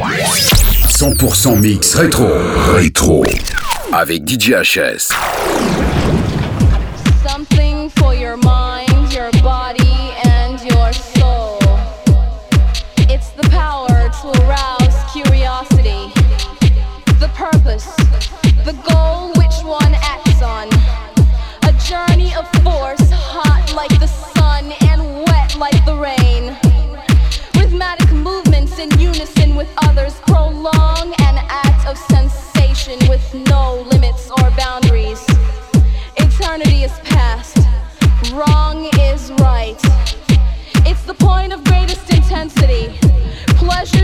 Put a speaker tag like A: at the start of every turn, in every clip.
A: 100% mix rétro. Rétro. Avec DJ HS.
B: Something for your mind, your body and your soul. It's the power to arouse curiosity. The purpose, the goal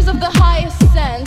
B: of the highest sense.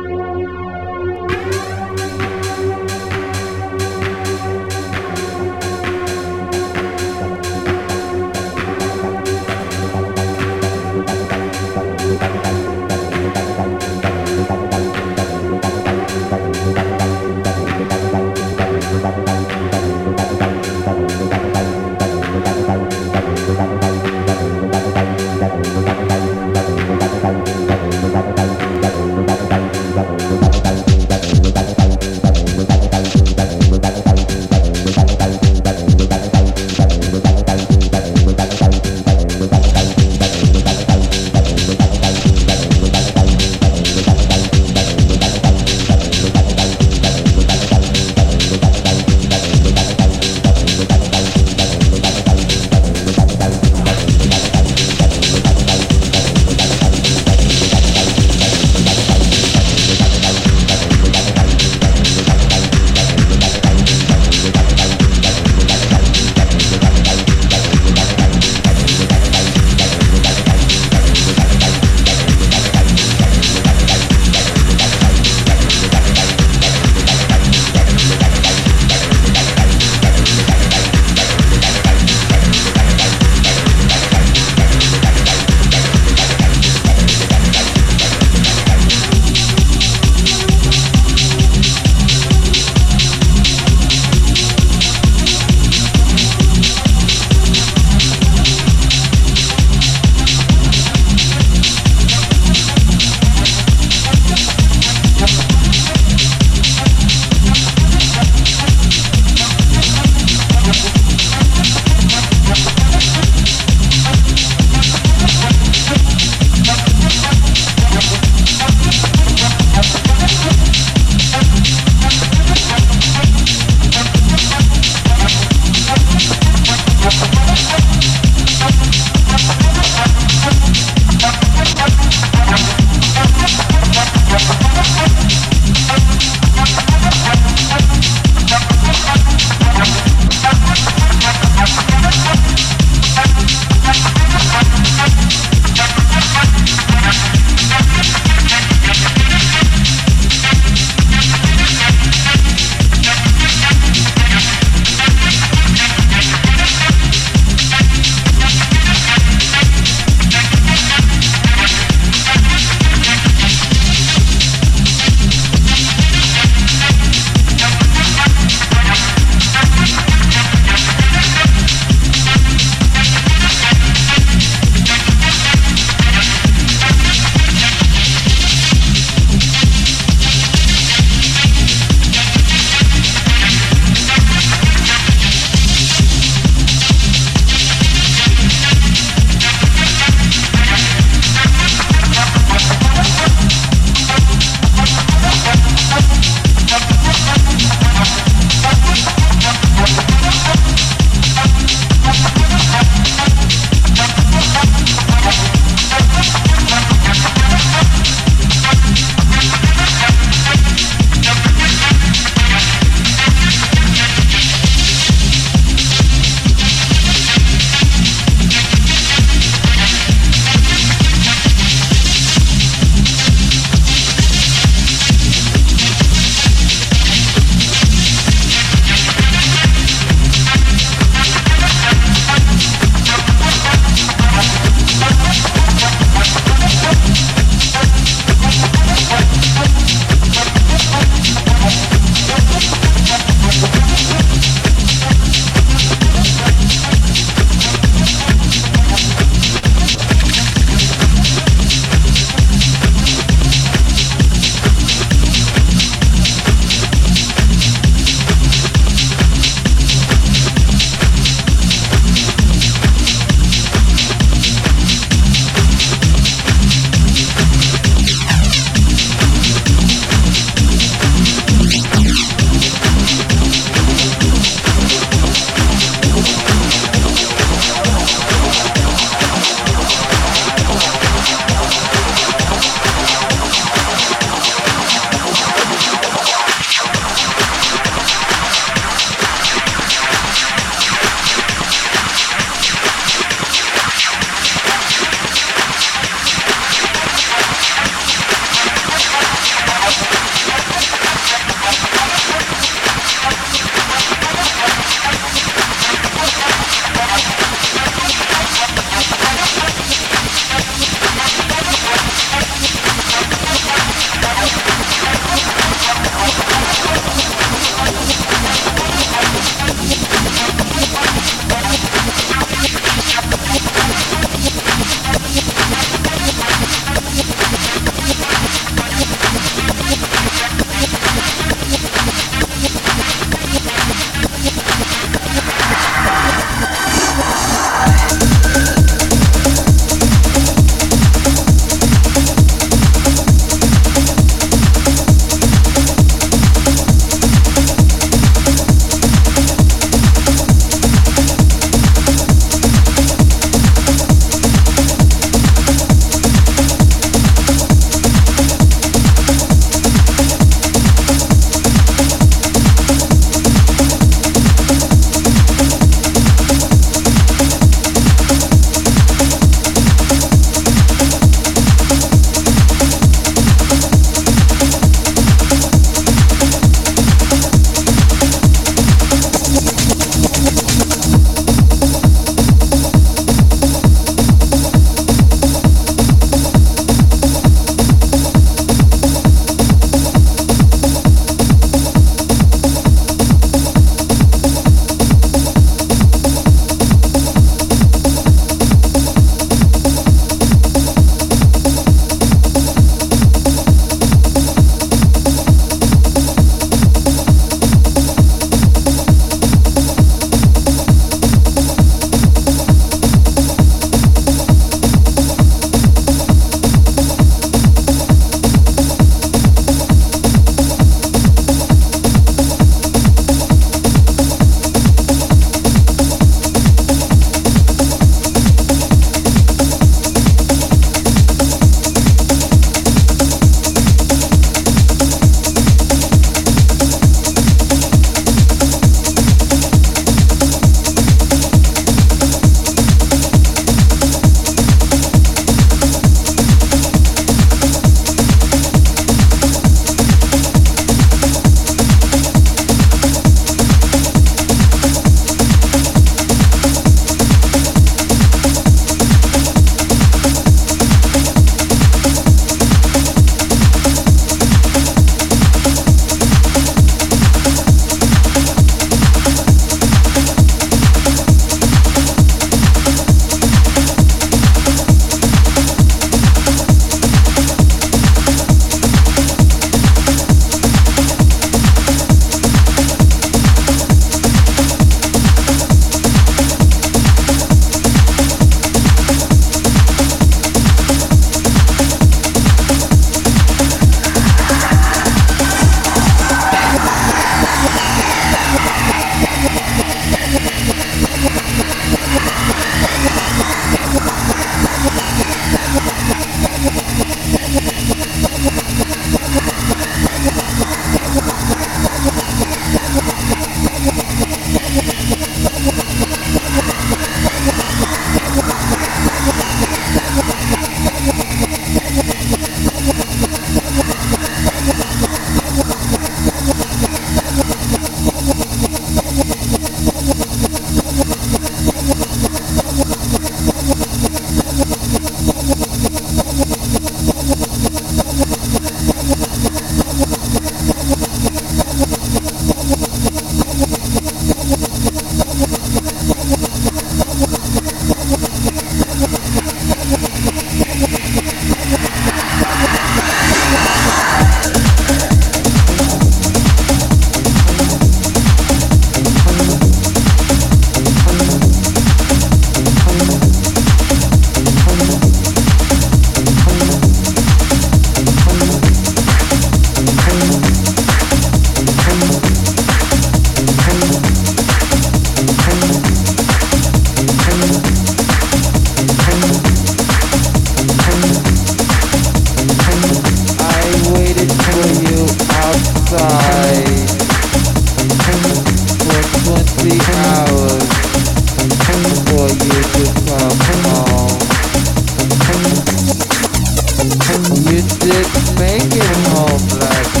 C: You didn't make it home last.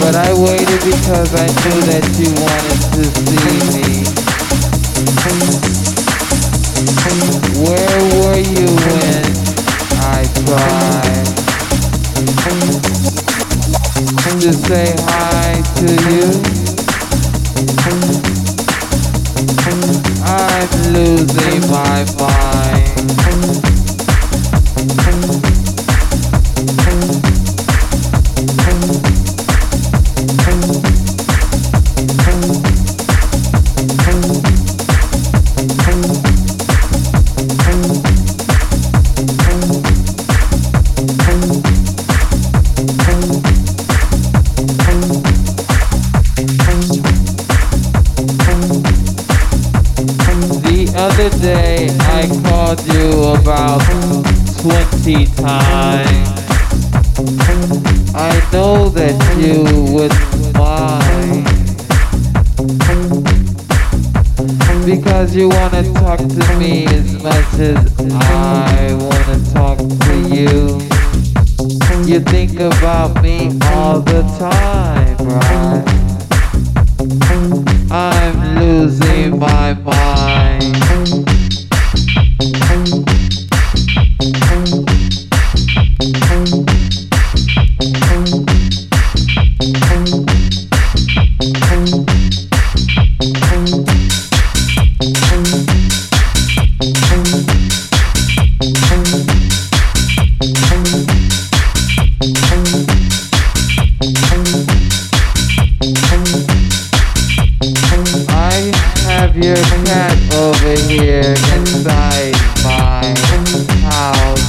C: But I waited because I knew that you wanted to see me. Where were you when I tried to say hi to you? I'm losing my 20 times. I know that you your cat over here inside my house.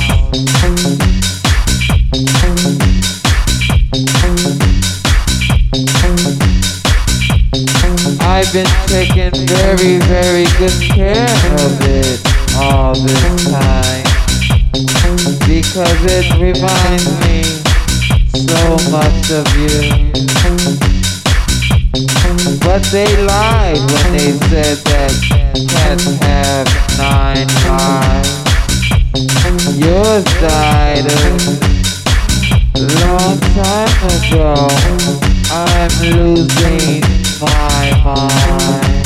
C: I've been taking very, very good care of it all this time because it reminds me so much of you. But they lied when they said that cats have nine lives. Yours died a long time ago. I'm losing my mind.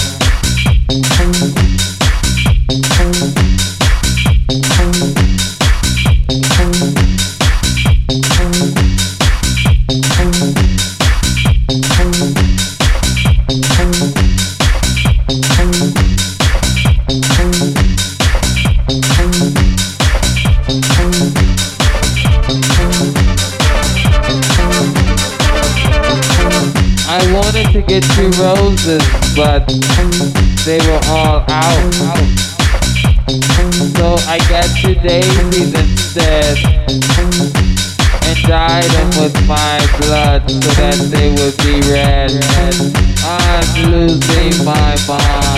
C: get two roses, but they were all out. So I got two daisies instead and dyed them with my blood so that they would be red. I'm losing my mind.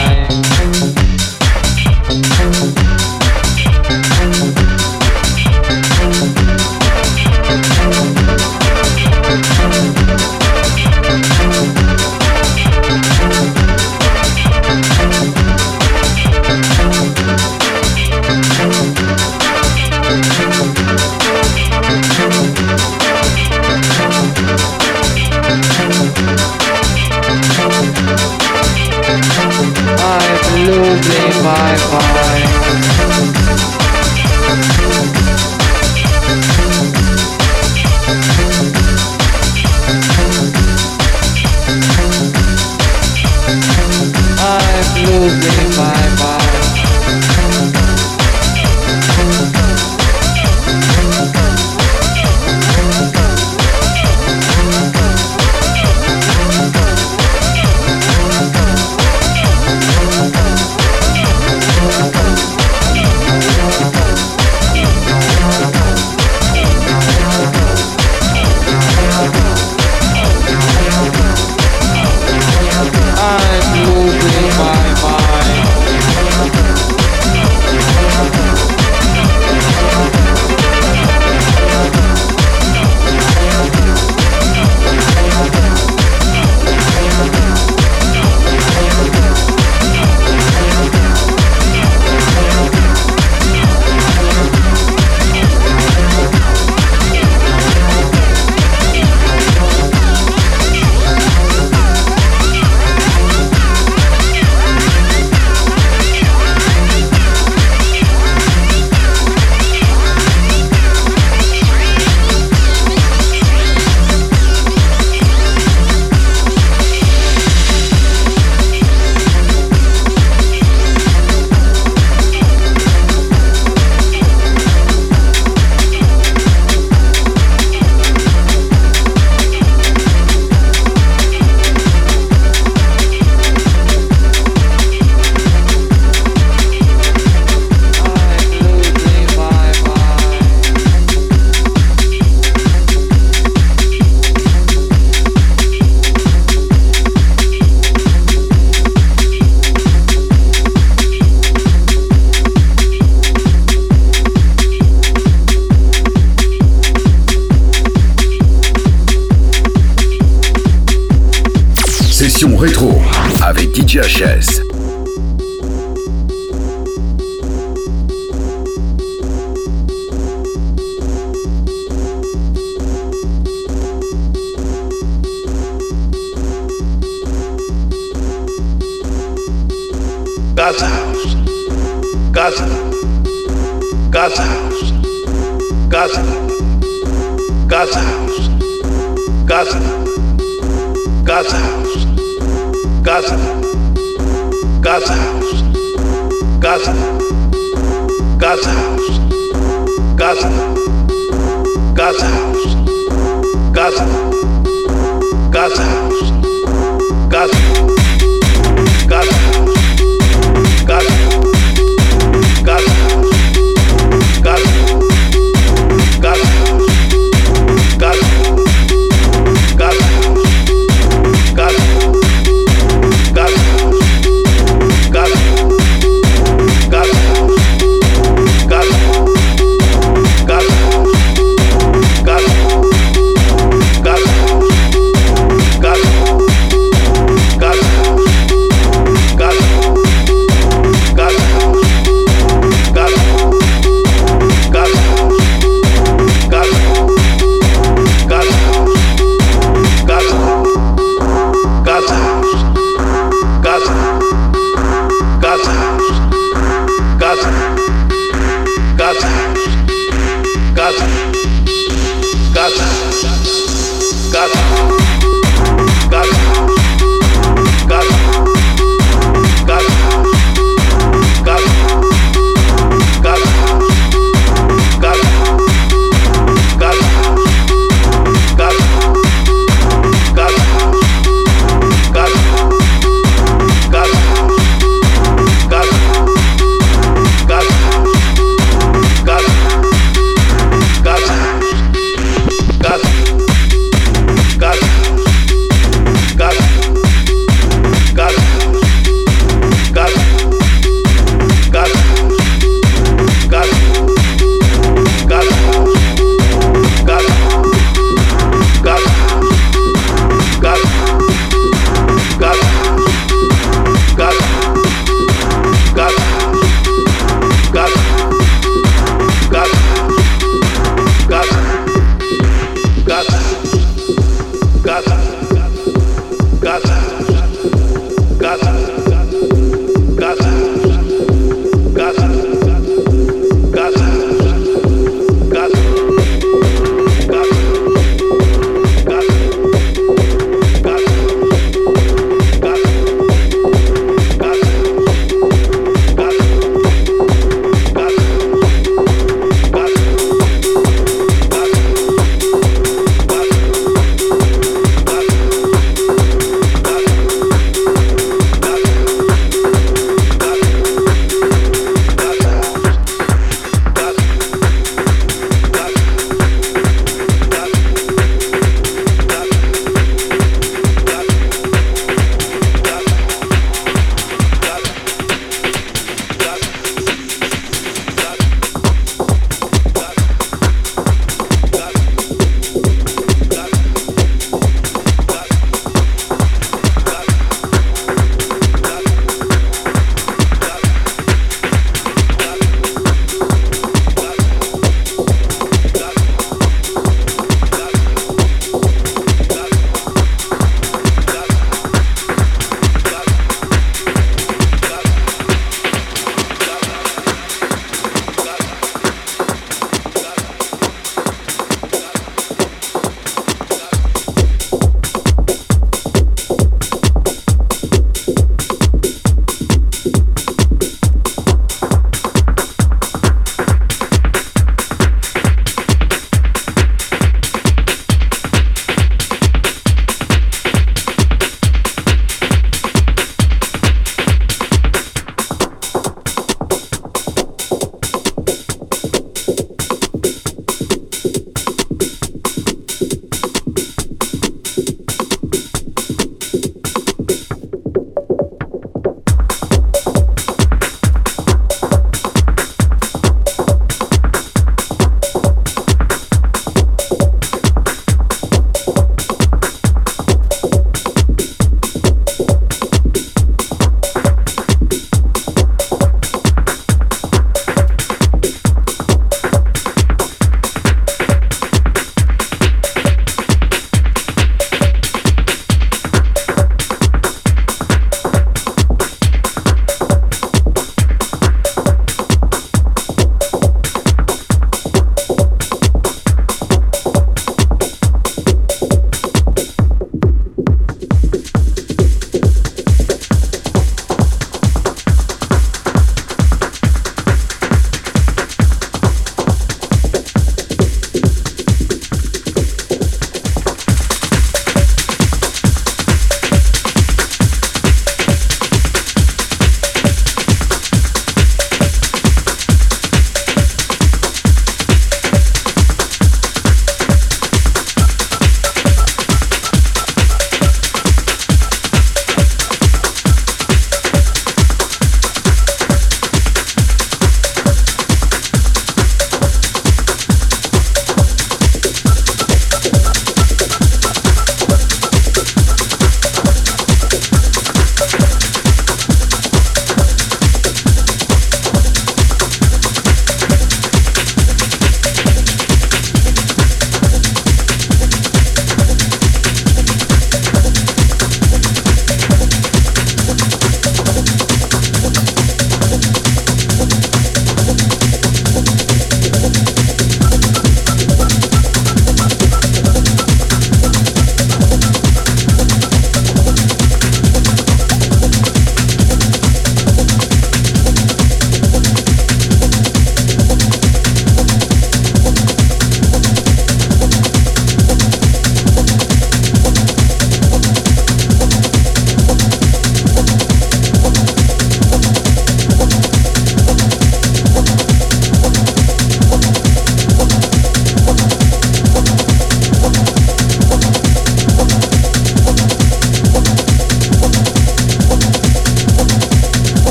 A: Joshes.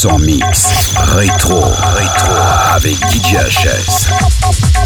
A: 100% mix. Rétro, rétro avec DJ HS.